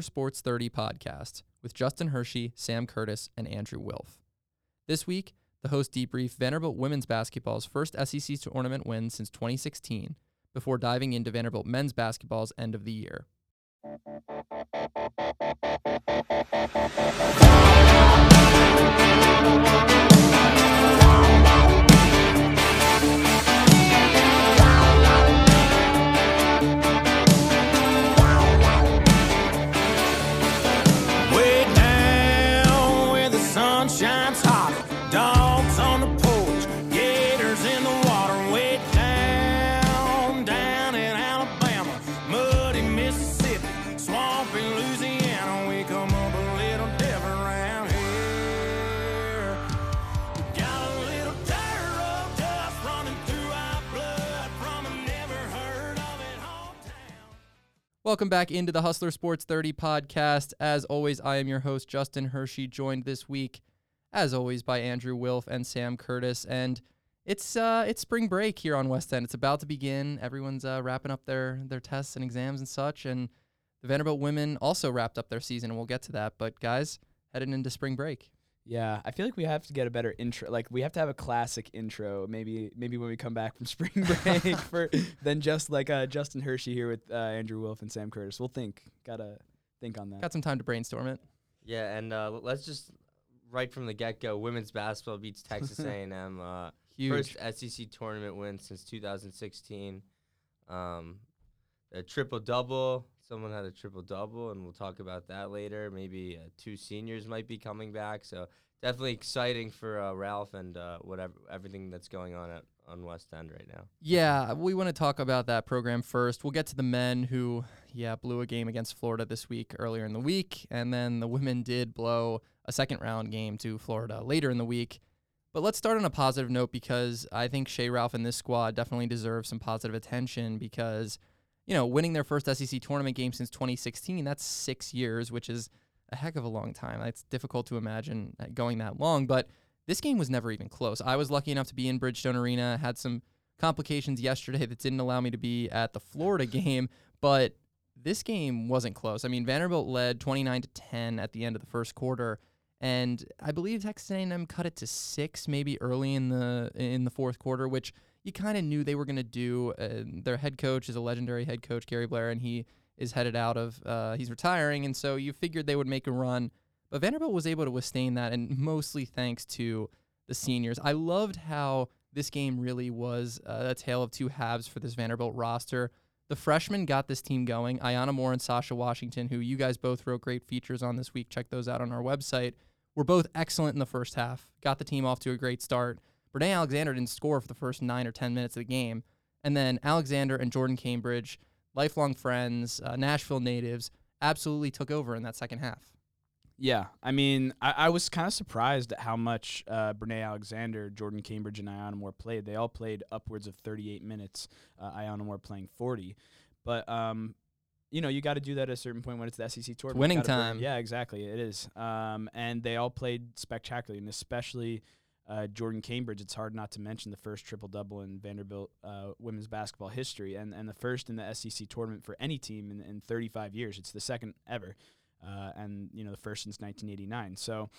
Sports 30 podcast with Justin Hershey, Sam Curtis, and Andrew Wilf. This week, the host debrief Vanderbilt women's basketball's first SEC tournament win since 2016 before diving into Vanderbilt men's basketball's end of the year. Welcome back into the Hustler Sports 30 podcast. As always, I am your host, Justin Hershey, joined this week, as always, by Andrew Wilf and Sam Curtis. And it's uh, it's spring break here on West End. It's about to begin. Everyone's uh, wrapping up their their tests and exams and such. And the Vanderbilt women also wrapped up their season, and we'll get to that. But guys, heading into spring break. Yeah, I feel like we have to get a better intro. Like we have to have a classic intro. Maybe maybe when we come back from spring break for than just like uh, Justin Hershey here with uh, Andrew Wilf and Sam Curtis. We'll think. Gotta think on that. Got some time to brainstorm it. Yeah, and uh, let's just right from the get go. Women's basketball beats Texas A&M. Uh, Huge. first SEC tournament win since 2016. Um, a triple double. Someone had a triple double, and we'll talk about that later. Maybe uh, two seniors might be coming back. So definitely exciting for uh, Ralph and uh, whatever everything that's going on at on West End right now. Yeah, we want to talk about that program first. We'll get to the men who, yeah, blew a game against Florida this week earlier in the week, and then the women did blow a second round game to Florida later in the week. But let's start on a positive note because I think Shea Ralph and this squad definitely deserve some positive attention because, you know, winning their first SEC tournament game since 2016, that's six years, which is a heck of a long time. It's difficult to imagine uh, going that long, but this game was never even close. I was lucky enough to be in Bridgestone Arena, had some complications yesterday that didn't allow me to be at the Florida game, but this game wasn't close. I mean, Vanderbilt led 29 to 10 at the end of the first quarter, and I believe Texas A&M cut it to 6 maybe early in the in the fourth quarter, which you kind of knew they were going to do. Uh, their head coach is a legendary head coach, Gary Blair, and he is headed out of uh, he's retiring, and so you figured they would make a run. But Vanderbilt was able to withstand that, and mostly thanks to the seniors. I loved how this game really was uh, a tale of two halves for this Vanderbilt roster. The freshmen got this team going. Iyana Moore and Sacha Washington, who you guys both wrote great features on this week, check those out on our website, were both excellent in the first half. Got the team off to a great start. Brinae Alexander didn't score for the first nine or 10 minutes of the game. And then Alexander and Jordyn Cambridge, lifelong friends, uh, Nashville natives, absolutely took over in that second half. Yeah, I mean, I, I was kind of surprised at how much uh, Brinae Alexander, Jordyn Cambridge, and Iyana Moore played. They all played upwards of 38 minutes. Uh, Moore playing 40, but um, you know, you got to do that at a certain point when it's the SEC tournament. winning time. yeah, exactly. It is. Um, and they all played spectacularly, and especially uh, Jordyn Cambridge. It's hard not to mention the first triple double in Vanderbilt uh, women's basketball history, and and the first in the SEC tournament for any team in, in 35 years. It's the second ever, uh, and you know the first since 1989. So.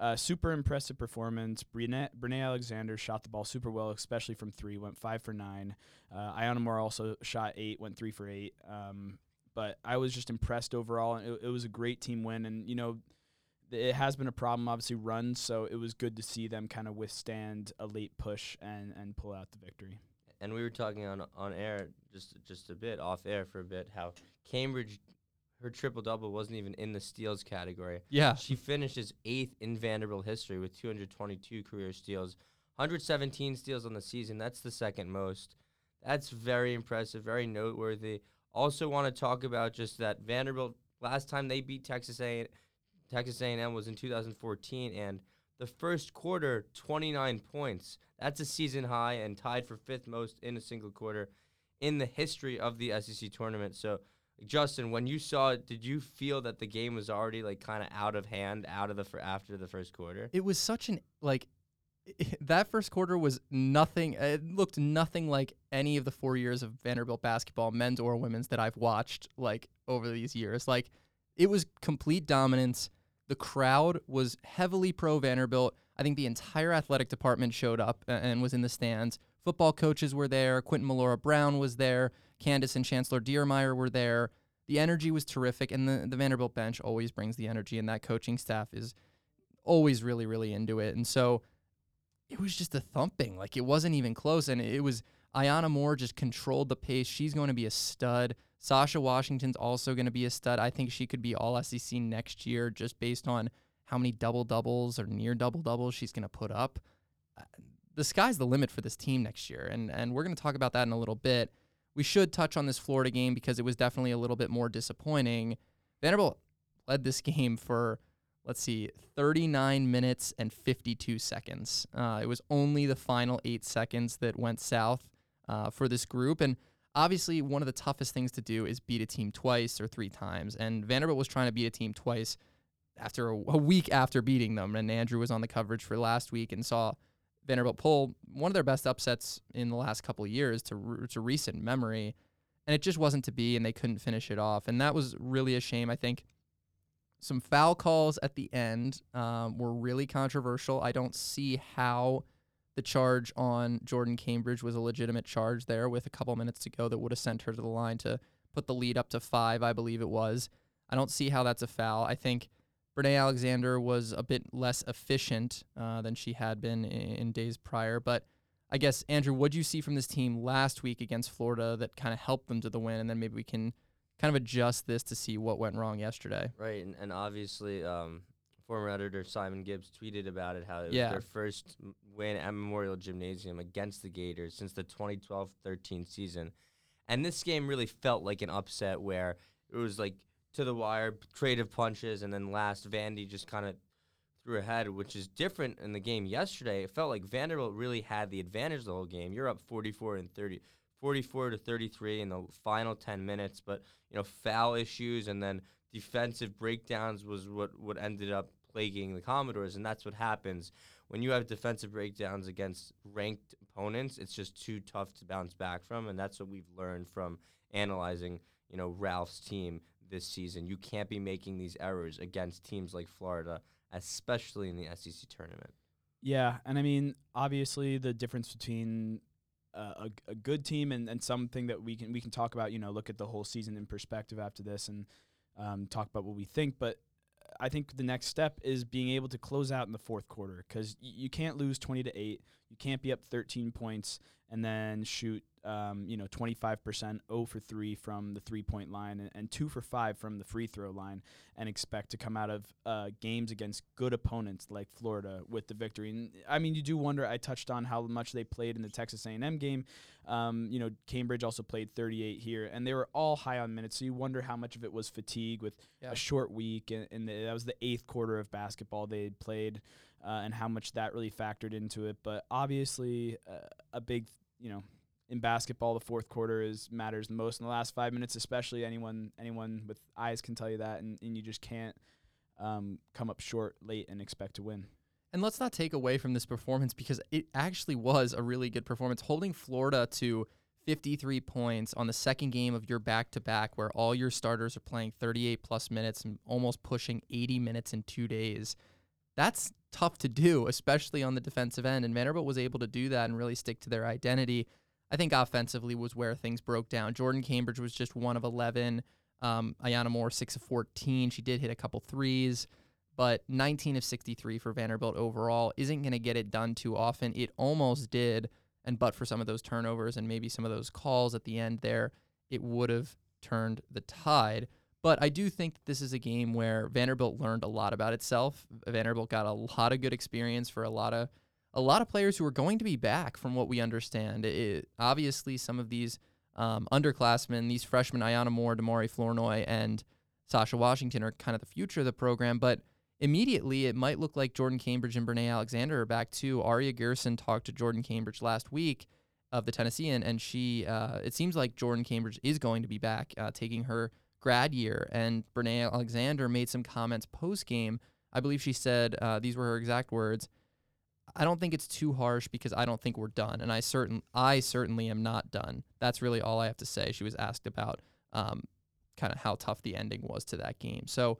Uh, super impressive performance. Brinae, Brinae Alexander shot the ball super well, especially from three. Went five for nine. Uh, Iyana Moore also shot eight. Went three for eight. Um, but I was just impressed overall. and It, it was a great team win, and you know, it has been a problem, obviously, runs. So it was good to see them kind of withstand a late push and and pull out the victory. and we were talking on on air just just a bit off air for a bit how Cambridge her triple double wasn't even in the steals category. Yeah. She finishes eighth in Vanderbilt history with 222 career steals, 117 steals on the season. That's the second most. That's very impressive, very noteworthy. Also, want to talk about just that Vanderbilt last time they beat Texas A Texas A&M was in 2014, and the first quarter 29 points. That's a season high and tied for fifth most in a single quarter in the history of the SEC tournament. So. Justin, when you saw it, did you feel that the game was already like kind of out of hand, out of the fir- after the first quarter? it was such an like that first quarter was nothing uh, it looked nothing like any of the 4 years of Vanderbilt basketball men's or women's that I've watched like over these years like It was complete dominance. The crowd was heavily pro Vanderbilt. I think the entire athletic department showed up and was in the stands. Football coaches were there. Quentin Melora Brown was there. Candice and Chancellor Diermeier were there. The energy was terrific, and the, the Vanderbilt bench always brings the energy, and that coaching staff is always really, really into it. And so it was just a thumping. Like it wasn't even close. And it was Iyana Moore just controlled the pace. She's going to be a stud. Sacha Washington's also going to be a stud. I think she could be all SEC next year just based on how many double doubles or near double doubles she's going to put up. Uh, The sky's the limit for this team next year. And, and we're going to talk about that in a little bit. We should touch on this Florida game because it was definitely a little bit more disappointing. Vanderbilt led this game for let's see, 39 minutes and 52 seconds. Uh, it was only the final eight seconds that went south uh, for this group. And obviously, one of the toughest things to do is beat a team twice or three times. And Vanderbilt was trying to beat a team twice after a, a week after beating them. And Andrew was on the coverage for last week and saw Vanderbilt pull one of their best upsets in the last couple of years to, to recent memory. And it just wasn't to be, and they couldn't finish it off. And that was really a shame. I think some foul calls at the end um, were really controversial. I don't see how the charge on Jordyn Cambridge was a legitimate charge there with a couple minutes to go that would have sent her to the line to put the lead up to five, I believe it was. I don't see how that's a foul. I think Brinae Alexander was a bit less efficient uh, than she had been in, in days prior. But I guess, Andrew, what did you see from this team last week against Florida that kind of helped them to the win? And then maybe we can kind of adjust this to see what went wrong yesterday. Right, and, and obviously, um, former editor Simon Gibbs tweeted about it how it Yeah. was their first win at Memorial Gymnasium against the Gators since the 2012-13 season, and this game really felt like an upset where it was like to the wire, creative punches, and then last Vandy just kind of threw ahead, which is different in the game yesterday. It felt like Vanderbilt really had the advantage the whole game. You're up 44 and 30. 44 to 33 in the final 10 minutes, but you know foul issues and then defensive breakdowns was what what ended up plaguing the Commodores, and that's what happens when you have defensive breakdowns against ranked opponents. It's just too tough to bounce back from, and that's what we've learned from analyzing you know Ralph's team this season. You can't be making these errors against teams like Florida, especially in the SEC tournament. Yeah, and I mean, obviously, the difference between uh, a, a good team and, and something that we can we can talk about. You know, look at the whole season in perspective after this and um, talk about what we think. But I think the next step is being able to close out in the fourth quarter because y- you can't lose twenty to eight. You can't be up thirteen points and then shoot um, you know, 25%, 0 for 3 from the three point line, and, and 2 for 5 from the free throw line, and expect to come out of uh, games against good opponents like Florida with the victory. And I mean, you do wonder. I touched on how much they played in the Texas A&M game. Um, you know, Cambridge also played 38 here, and they were all high on minutes. So you wonder how much of it was fatigue with Yeah. a short week, and, and the, that was the eighth quarter of basketball they had played, uh, and how much that really factored into it. But obviously, uh, a big, you know, in basketball, the fourth quarter is matters the most in the last five minutes, especially anyone anyone with eyes can tell you that, and, and you just can't um, come up short late and expect to win. And let's not take away from this performance because it actually was a really good performance. Holding Florida to 53 points on the second game of your back to back, where all your starters are playing 38 plus minutes and almost pushing 80 minutes in two days. That's tough to do, especially on the defensive end. And Vanderbilt was able to do that and really stick to their identity. I think offensively was where things broke down. Jordyn Cambridge was just one of 11. Um, Iyana Moore, 6 of 14. She did hit a couple threes but 19 of 63 for Vanderbilt overall isn't going to get it done too often. It almost did, and but for some of those turnovers and maybe some of those calls at the end there, it would have turned the tide. But I do think this is a game where Vanderbilt learned a lot about itself. Vanderbilt got a lot of good experience for a lot of a lot of players who are going to be back, from what we understand. It, obviously, some of these um, underclassmen, these freshmen, Iyana Moore, Damari Flournoy, and Sacha Washington are kind of the future of the program, but immediately it might look like Jordyn Cambridge and Brinae Alexander are back too. Aria Gerson talked to Jordyn Cambridge last week of the Tennessean, and she uh, it seems like Jordyn Cambridge is going to be back, uh, taking her grad year. And Brinae Alexander made some comments post game. I believe she said uh, these were her exact words. I don't think it's too harsh because I don't think we're done, and I certain I certainly am not done. That's really all I have to say. She was asked about um, kind of how tough the ending was to that game. So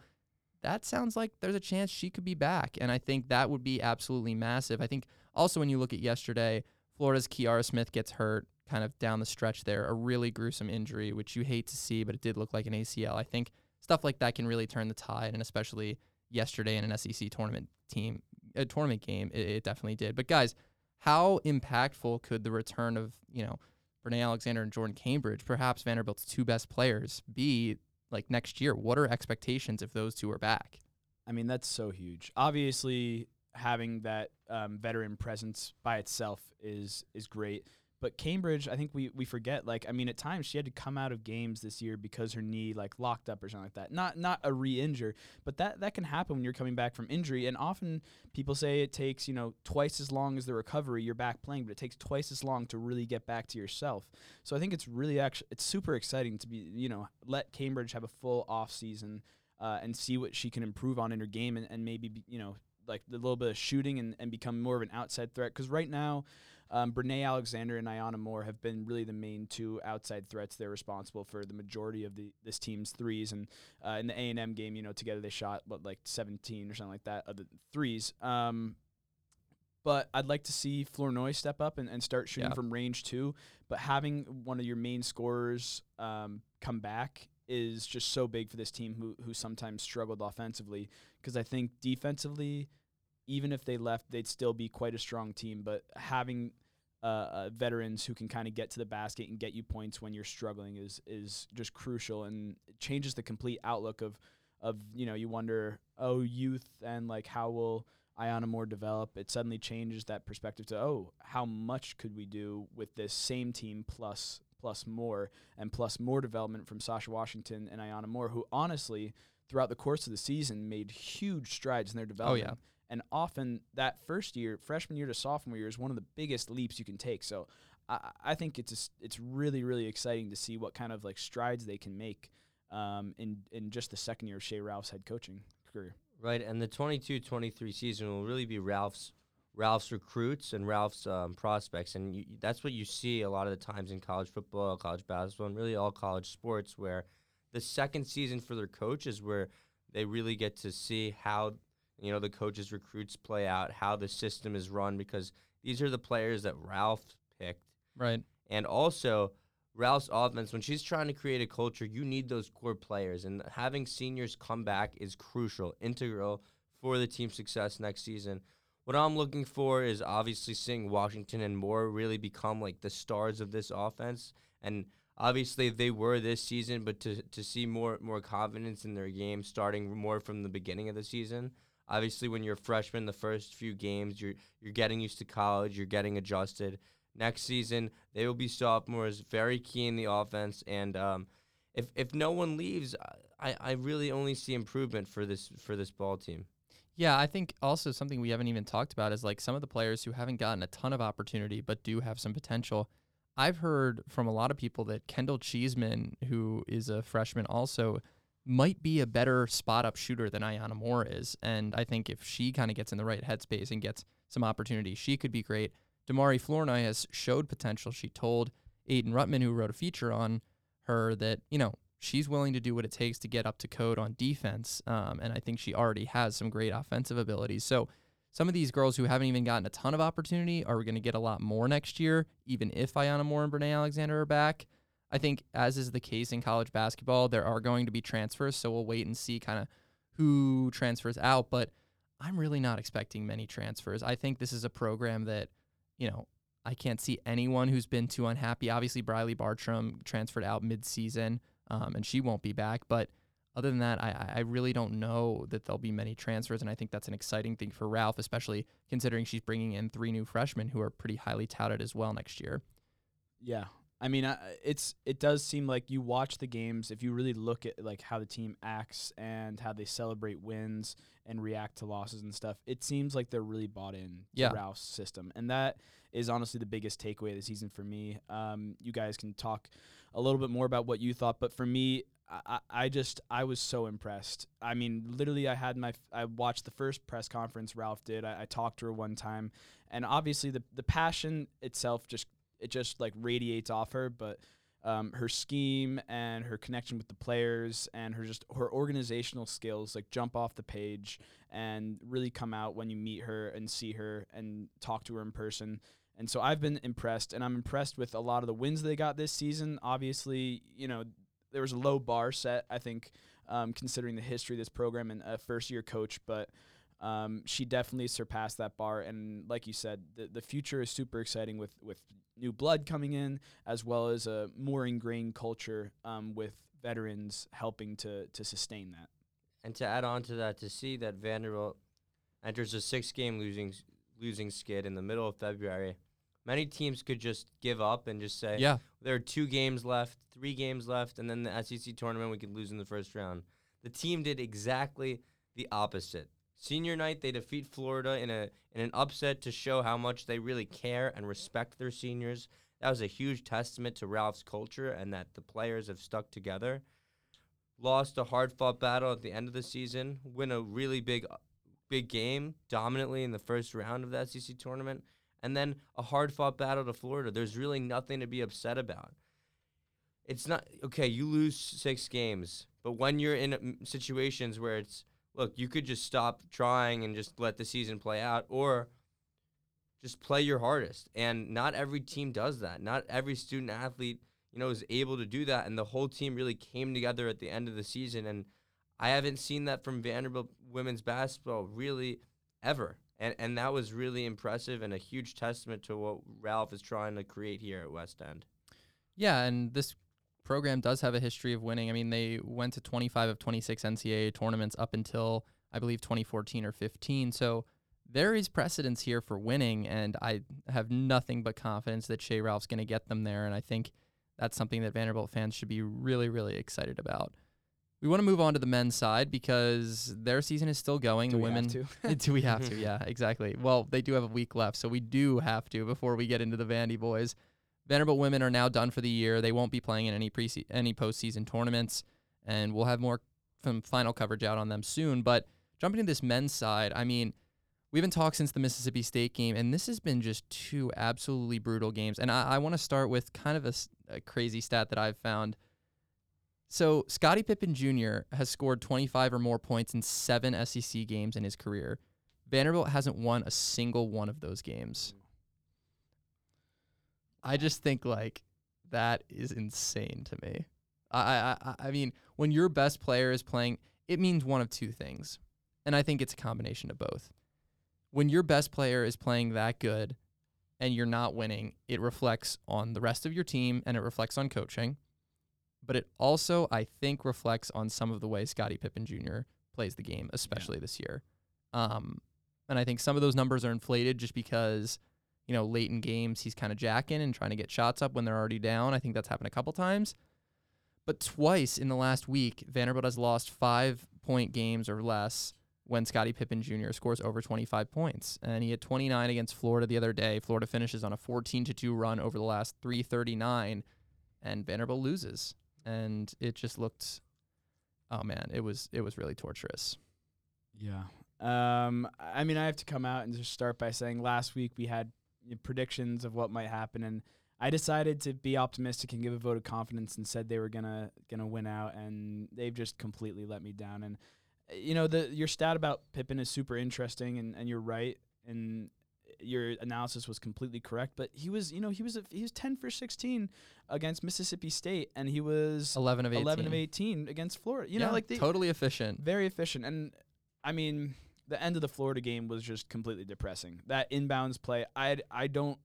that sounds like there's a chance she could be back. And I think that would be absolutely massive. I think also when you look at yesterday, Florida's Kiara Smith gets hurt kind of down the stretch there, a really gruesome injury, which you hate to see, but it did look like an ACL. I think stuff like that can really turn the tide, and especially yesterday in an SEC tournament team, a tournament game, it, it definitely did. But guys, how impactful could the return of, you know, Brinae Alexander and Jordyn Cambridge, perhaps Vanderbilt's two best players, be like next year? What are expectations if those two are back? I mean, that's so huge. Obviously, having that um, veteran presence by itself is is great. But Cambridge, I think we, we forget. Like, I mean, at times she had to come out of games this year because her knee like locked up or something like that. Not not a re-injure, but that that can happen when you're coming back from injury. And often people say it takes you know twice as long as the recovery you're back playing, but it takes twice as long to really get back to yourself. So I think it's really actually it's super exciting to be you know let Cambridge have a full off season uh, and see what she can improve on in her game and, and maybe be, you know like a little bit of shooting and, and become more of an outside threat. Because right now, um, Brinae Alexander and Iyana Moore have been really the main two outside threats. They're responsible for the majority of the this team's threes. And uh, in the A and M game, you know, together they shot what like 17 or something like that of the threes. Um, but I'd like to see Flournoy step up and, and start shooting Yeah. from range too. But having one of your main scorers um, come back is just so big for this team who who sometimes struggled offensively. Because I think defensively, even if they left, they'd still be quite a strong team. But having uh, uh, veterans who can kind of get to the basket and get you points when you're struggling is is just crucial and it changes the complete outlook of of you know you wonder oh youth and like how will Iyana Moore develop? It suddenly changes that perspective to oh how much could we do with this same team plus plus more and plus more development from Sacha Washington and Iyana Moore who honestly throughout the course of the season made huge strides in their development and often that first year, freshman year to sophomore year, is one of the biggest leaps you can take. So I, I think it's just, it's really really exciting to see what kind of like strides they can make um, in in just the second year of Shea Ralph's head coaching career. Right, and the 22-23 season will really be Ralph's Ralph's recruits and Ralph's um, prospects, and you, that's what you see a lot of the times in college football, college basketball, and really all college sports, where the second season for their coach is where they really get to see how you know the coaches' recruits play out, how the system is run, because these are the players that Ralph picked. Right. And also, Ralph's offense, when she's trying to create a culture, you need those core players. And having seniors come back is crucial, integral for the team's success next season. What I'm looking for is obviously seeing Washington and Moore really become like the stars of this offense. And obviously they were this season, but to, to see more more confidence in their game starting more from the beginning of the season. Obviously when you're a freshman the first few games you're you're getting used to college, you're getting adjusted next season they will be sophomores, very key in the offense, and um, if if no one leaves, I, I really only see improvement for this for this ball team. Yeah, I think also something we haven't even talked about is like some of the players who haven't gotten a ton of opportunity but do have some potential. I've heard from a lot of people that Kendal Cheesman, who is a freshman also, might be a better spot up shooter than Iyana Moore is. And I think if she kind of gets in the right headspace and gets some opportunity, she could be great. Damari Flournoy has showed potential. She told Aiden Rutman, who wrote a feature on her, that, you know, she's willing to do what it takes to get up to code on defense. Um, and I think she already has some great offensive abilities. So some of these girls who haven't even gotten a ton of opportunity are going to get a lot more next year, even if Iyana Moore and Brinae Alexander are back. I think, as is the case in college basketball, there are going to be transfers. So we'll wait and see kind of who transfers out. But I'm really not expecting many transfers. I think this is a program that, you know, I can't see anyone who's been too unhappy. Obviously, Briley Bartram transferred out mid-season, um, and she won't be back. But other than that, I, I really don't know that there'll be many transfers, and I think that's an exciting thing for Ralph, especially considering she's bringing in three new freshmen who are pretty highly touted as well next year. Yeah. I mean, it's it does seem like you watch the games if you really look at like how the team acts and how they celebrate wins and react to losses and stuff. It seems like they're really bought in to Yeah. Ralph's system, and that is honestly the biggest takeaway of the season for me. Um, you guys can talk a little bit more about what you thought, but for me, I, I I just I was so impressed. I mean, literally, I had my I watched the first press conference Ralph did. I, I talked to her one time, and obviously the the passion itself just it just like radiates off her. But um, her scheme and her connection with the players and her just her organizational skills like jump off the page and really come out when you meet her and see her and talk to her in person. And so I've been impressed, and I'm impressed with a lot of the wins they got this season. Obviously, you know, there was a low bar set, I think, um, considering the history of this program and a first year coach, but um, she definitely surpassed that bar. And like you said, the, the future is super exciting with, with new blood coming in, as well as a more ingrained culture um, with veterans helping to, to sustain that. And to add on to that, to see that Vanderbilt enters a six-game losing losing skid in the middle of February, many teams could just give up and just say, Yeah. there are two games left, three games left, and then the SEC tournament we could lose in the first round. The team did exactly the opposite. Senior night, they defeat Florida in a in an upset to show how much they really care and respect their seniors. That was a huge testament to Ralph's culture and that the players have stuck together. Lost a hard fought battle at the end of the season, win a really big big game dominantly in the first round of the SEC tournament, and then a hard fought battle to Florida. There's really nothing to be upset about. It's not okay, you lose six games, but when you're in um, situations where it's look, you could just stop trying and just let the season play out, or just play your hardest. And not every team does that. Not every student athlete, you know, is able to do that. And the whole team really came together at the end of the season. And I haven't seen that from Vanderbilt women's basketball really ever. And and that was really impressive and a huge testament to what Ralph is trying to create here at West End. Yeah, and this program does have a history of winning. I mean, they went to 25 of 26 NCAA tournaments up until I believe 2014 or 15. So there is precedence here for winning, and I have nothing but confidence that Shea Ralph's going to get them there. And I think that's something that Vanderbilt fans should be really, really excited about. We want to move on to the men's side because their season is still going. Do the we have women to? do we have to? Yeah, exactly. Well, they do have a week left, so we do have to before we get into the Vandy boys. Vanderbilt women are now done for the year. They won't be playing in any pre any postseason tournaments, and we'll have more from final coverage out on them soon. But jumping to this men's side, I mean, we've been talking since the Mississippi State game, and this has been just two absolutely brutal games. And I, I want to start with kind of a crazy stat that I've found. So Scotty Pippen Jr. has scored 25 or more points in seven SEC games in his career. Vanderbilt hasn't won a single one of those games. I just think like that is insane to me. I, I I mean, when your best player is playing, it means one of two things, and I think it's a combination of both. When your best player is playing that good, and you're not winning, it reflects on the rest of your team and it reflects on coaching. But it also, I think, reflects on some of the way Scotty Pippen Jr. plays the game, especially this year. Um, and I think some of those numbers are inflated just because you know, late in games, he's kind of jacking and trying to get shots up when they're already down. I think that's happened a couple times. But twice in the last week, Vanderbilt has lost five point games or less when Scotty Pippen Jr. scores over 25 points. And he had 29 against Florida the other day. Florida finishes on a 14 to 2 run over the last 339, and Vanderbilt loses. And it just looked, oh man, it was it was really torturous. Yeah. Um, I mean, I have to come out and just start by saying last week we had predictions of what might happen, and I decided to be optimistic and give a vote of confidence and said they were gonna gonna win out, and they've just completely let me down. And you know, the your stat about Pippen is super interesting, and, and you're right, and your analysis was completely correct. But he was, you know, he was a, he was ten for sixteen against Mississippi State, and he was 11 of 18. 11 of eighteen against Florida. You know, like they, totally efficient. very efficient. And I mean, the end of the Florida game was just completely depressing. That inbounds play, I I don't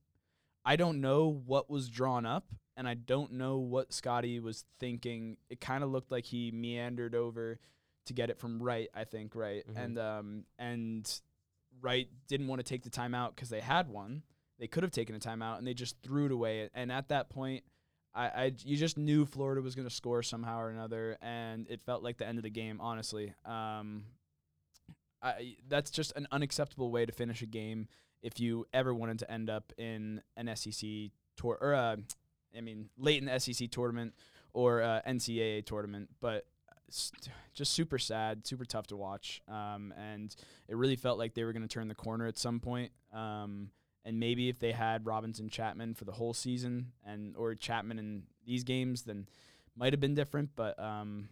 I don't know what was drawn up and I don't know what Scotty was thinking. It kind of looked like he meandered over to get it from Wright, I think, right. Mhm. And um and Wright didn't want to take the timeout cuz they had one. They could have taken a timeout and they just threw it away. And at that point, I, I you just knew Florida was going to score somehow or another, and it felt like the end of the game. Honestly, um, I that's just an unacceptable way to finish a game if you ever wanted to end up in an SEC tour or uh, I mean late in the SEC tournament or uh, NCAA tournament, but. s- Just super sad, super tough to watch, um, and it really felt like they were going to turn the corner at some point. Um, And maybe if they had Robinson Chatman for the whole season and or Chatman in these games, then might have been different. But um,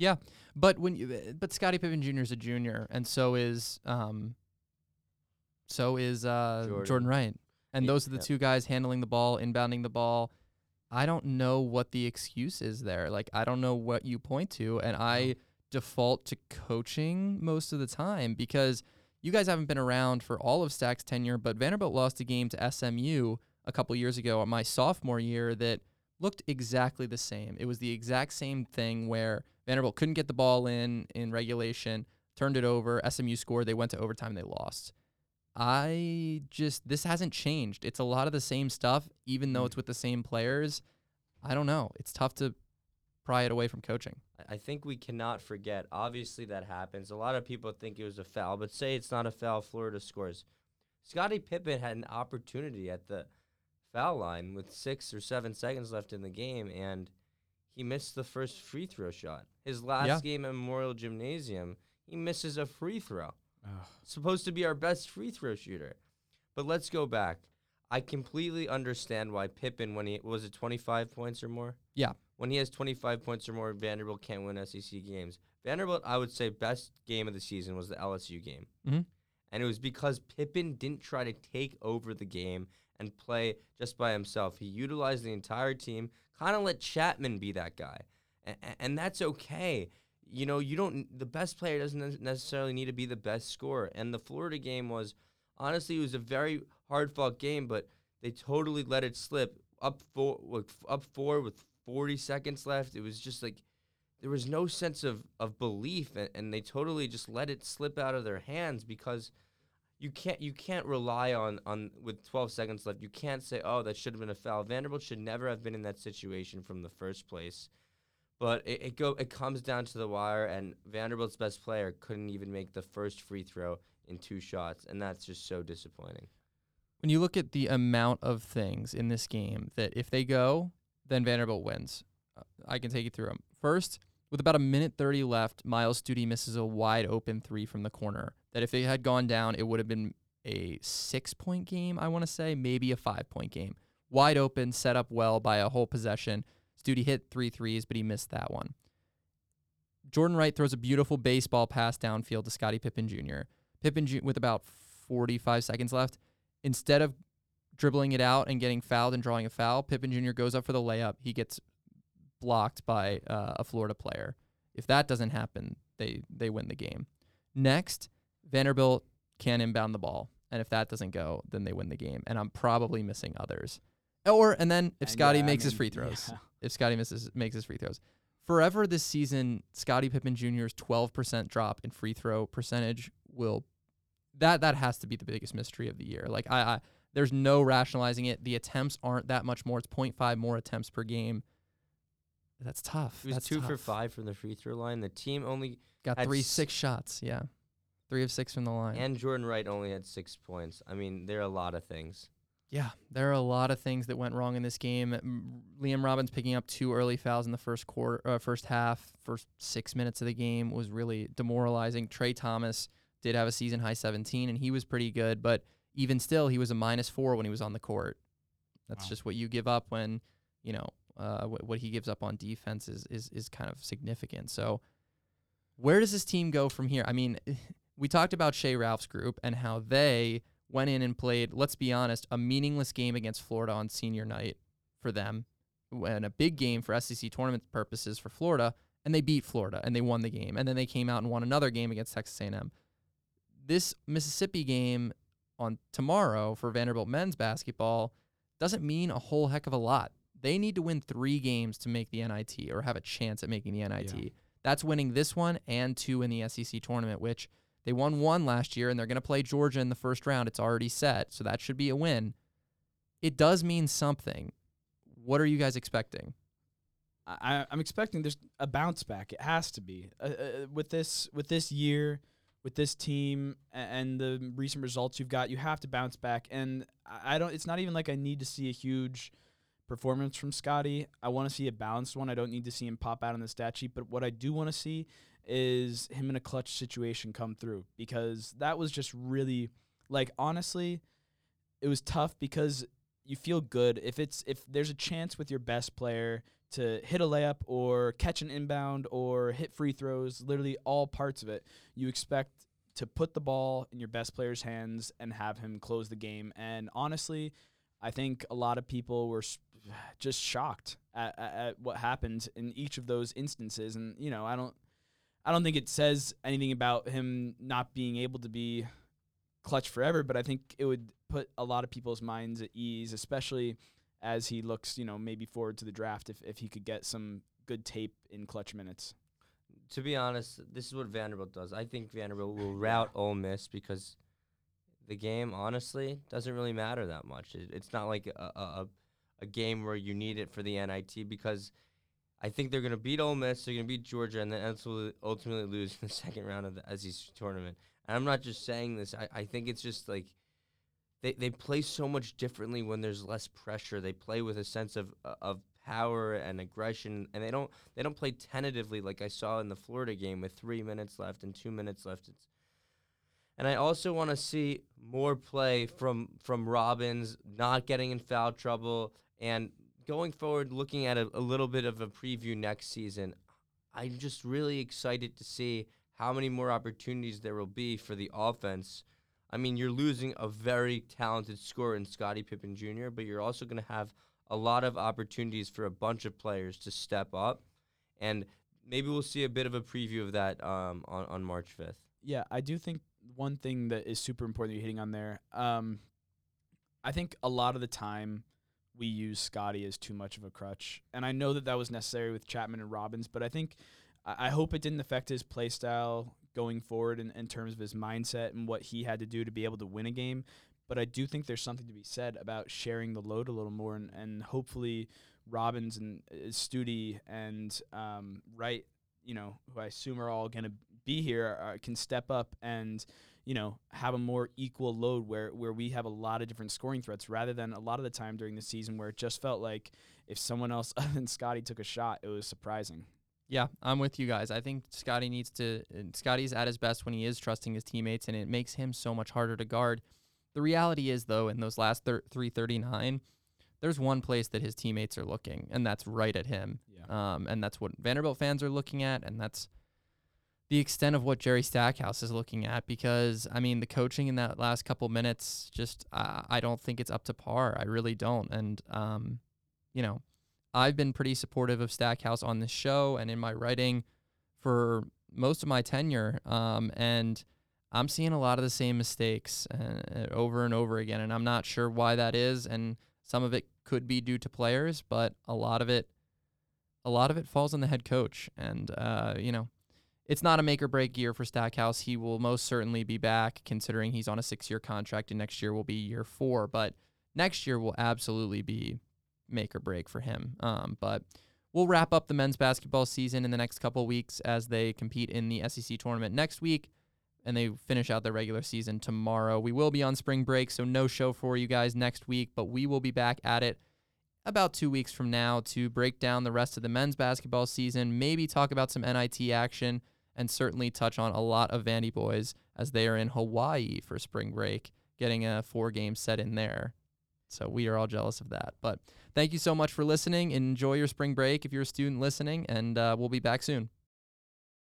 Yeah, but when you, uh, but Scotty Pippen Jr. is a junior, and so is um, so is uh Jordan, Jordan. Wright, and Ye- those are the yep. two guys handling the ball, inbounding the ball. I don't know what the excuse is there. Like I don't know what you point to, and I default to coaching most of the time because you guys haven't been around for all of Stack's tenure, but Vanderbilt lost a game to SMU a couple years ago, on my sophomore year, that looked exactly the same. It was the exact same thing where Vanderbilt couldn't get the ball in in regulation, turned it over, SMU scored, they went to overtime, they lost. I just this hasn't changed. It's a lot of the same stuff, even though it's hmm. with the same players. I don't know. It's tough to pry it away from coaching. I- I think we cannot forget. Obviously, that happens. A lot of people think it was a foul, but say it's not a foul. Florida scores. Scotty Pippen had an opportunity at the foul line with six or seven seconds left in the game, and he missed the first free throw shot. His last Yeah. game at Memorial Gymnasium, he misses a free throw. ugh, Supposed to be our best free throw shooter. But let's go back. I completely understand why Pippen, when he was it 25 points or more? Yeah. When he has 25 points or more, Vanderbilt can't win SEC games. Vanderbilt, I would say, best game of the season was the LSU game. Mhm. And it was because Pippen didn't try to take over the game and play just by himself. He utilized the entire team, kind of let Chatman be that guy. And, and that's okay. You know, you don't, the best player doesn't necessarily need to be the best scorer. And the Florida game was, honestly, it was a very hard fought game, but they totally let it slip. Up four, up four with 40 seconds left. It was just like, there was no sense of, of belief and, and they totally just let it slip out of their hands because you can't you can't rely on on with 12 seconds left you can't say oh that should have been a foul vanderbilt should never have been in that situation from the first place but it, it go it comes down to the wire and vanderbilt's best player couldn't even make the first free throw in two shots and that's just so disappointing When you look at the amount of things in this game that if they go, then Vanderbilt wins. I can take you through them. First, with about a minute 30 left, Myles Stute misses a wide open three from the corner. That if it had gone down, it would have been a six point game, I want to say, maybe a five point game. Wide open, set up well by a whole possession. Stute hit three threes, but he missed that one. Jordan Wright throws a beautiful baseball pass downfield to Scotty Pippen Jr. Pippen Ju- with about 45 seconds left instead of dribbling it out and getting fouled and drawing a foul, Pippen Jr. goes up for the layup. He gets blocked by uh, a Florida player. If that doesn't happen, they they win the game. Next, Vanderbilt can inbound the ball, and if that doesn't go, then they win the game. And I'm probably missing others. Or and then if And Scotty yeah, I makes his free throws, yeah. If Scotty misses makes his free throws. Forever this season, Scotty Pippen Jr.'s 12% drop in free throw percentage will that that has to be the biggest mystery of the year. Like I, I there's no rationalizing it. The attempts aren't that much more. It's 0.5 more attempts per game. That's tough. He was That's two for five from the free throw line. The team only Got three six shots. Yeah, three of six from the line. and Jordan Wright only had six points. I mean, there are a lot of things. Yeah, there are a lot of things that went wrong in this game. Liam Robbins picking up two early fouls in the first quarter, uh, first half, first six minutes of the game was really demoralizing. Trey Thomas did have a season high 17, and he was pretty good, but even still, he was a minus four when he was on the court. That's Wow. just what you give up when, you know, uh, what, what he gives up on defense is, is is kind of significant. So, where does this team go from here? I mean, we talked about Shea Ralph's group and how they went in and played, let's be honest, a meaningless game against Florida on senior night for them, and a big game for SEC tournament purposes for Florida, and they beat Florida and they won the game, and then they came out and won another game against Texas A&M. This Mississippi game on tomorrow for Vanderbilt men's basketball doesn't mean a whole heck of a lot. They need to win three games to make the NIT or have a chance at making the NIT. Yeah. That's winning this one and two in the SEC tournament, which they won one last year and they're going to play Georgia in the first round. It's already set, so that should be a win. It does mean something. What are you guys expecting? I, I'm expecting there's a bounce back. It has to be uh, uh, with this with this year, with this team, a- and the recent results you've got. You have to bounce back, and I don't. It's not even like I need to see a huge performance from Scotty. I want to see a balanced one. I don't need to see him pop out on the stat sheet, but what I do want to see is him in a clutch situation come through because that was just really like honestly it was tough because you feel good if it's if there's a chance with your best player to hit a layup or catch an inbound or hit free throws, literally all parts of it. You expect to put the ball in your best player's hands and have him close the game. And honestly, I think a lot of people were just shocked at, at, at what happened in each of those instances. And you know, I don't, I don't think it says anything about him not being able to be clutch forever, but I think it would put a lot of people's minds at ease, especially as he looks, you know, maybe forward to the draft if, if he could get some good tape in clutch minutes. To be honest, this is what Vanderbilt does. I think Vanderbilt will rout Ole Miss because the game, honestly, doesn't really matter that much. It, it's not like a, a, a game where you need it for the NIT because I think they're going to beat Ole Miss, they're going to beat Georgia, and then ultimately, lose in the second round of the SEC tournament. And I'm not just saying this. I, I think it's just like they, they play so much differently when there's less pressure. They play with a sense of uh, of power and aggression, and they don't they don't play tentatively like I saw in the Florida game with three minutes left and two minutes left. It's, and I also want to see more play from from Robbins, not getting in foul trouble, and going forward, looking at a, a little bit of a preview next season. I'm just really excited to see how many more opportunities there will be for the offense I mean, you're losing a very talented scorer in Scotty Pippen Jr., but you're also going to have a lot of opportunities for a bunch of players to step up. And maybe we'll see a bit of a preview of that um, on, on March 5th. Yeah, I do think one thing that is super important you're hitting on there. Um, I think a lot of the time we use Scotty as too much of a crutch. And I know that that was necessary with Chatman and Robbins, but I think I hope it didn't affect his play style going forward in, in terms of his mindset and what he had to do to be able to win a game. But I do think there's something to be said about sharing the load a little more, and, and hopefully Robbins and uh, Stute and um, Wright, you know, who I assume are all going to be here, uh, can step up and you know have a more equal load where where we have a lot of different scoring threats rather than a lot of the time during the season where it just felt like if someone else other than Scotty took a shot, it was surprising. Yeah, I'm with you guys. I think Scotty needs to. Scotty's at his best when he is trusting his teammates, and it makes him so much harder to guard. The reality is, though, in those last thir- 339, there's one place that his teammates are looking, and that's right at him. Yeah. Um, and that's what Vanderbilt fans are looking at, and that's the extent of what Jerry Stackhouse is looking at. Because I mean, the coaching in that last couple minutes, just uh, I don't think it's up to par. I really don't. And um, you know, I've been pretty supportive of Stackhouse on this show and in my writing for most of my tenure. Um, and I'm seeing a lot of the same mistakes uh, over and over again. And I'm not sure why that is. And some of it could be due to players, but a lot of it, a lot of it falls on the head coach. And, uh, you know, it's not a make or break year for Stackhouse. He will most certainly be back, considering he's on a six year contract, and next year will be year four. But next year will absolutely be make or break for him. Um, but we'll wrap up the men's basketball season in the next couple weeks as they compete in the SEC tournament next week and they finish out their regular season tomorrow. We will be on spring break, so no show for you guys next week, but we will be back at it about two weeks from now to break down the rest of the men's basketball season, maybe talk about some NIT action, and certainly touch on a lot of Vandy boys as they are in Hawaii for spring break, getting a four game set in there. So we are all jealous of that. But thank you so much for listening. Enjoy your spring break if you're a student listening, and uh, we'll be back soon.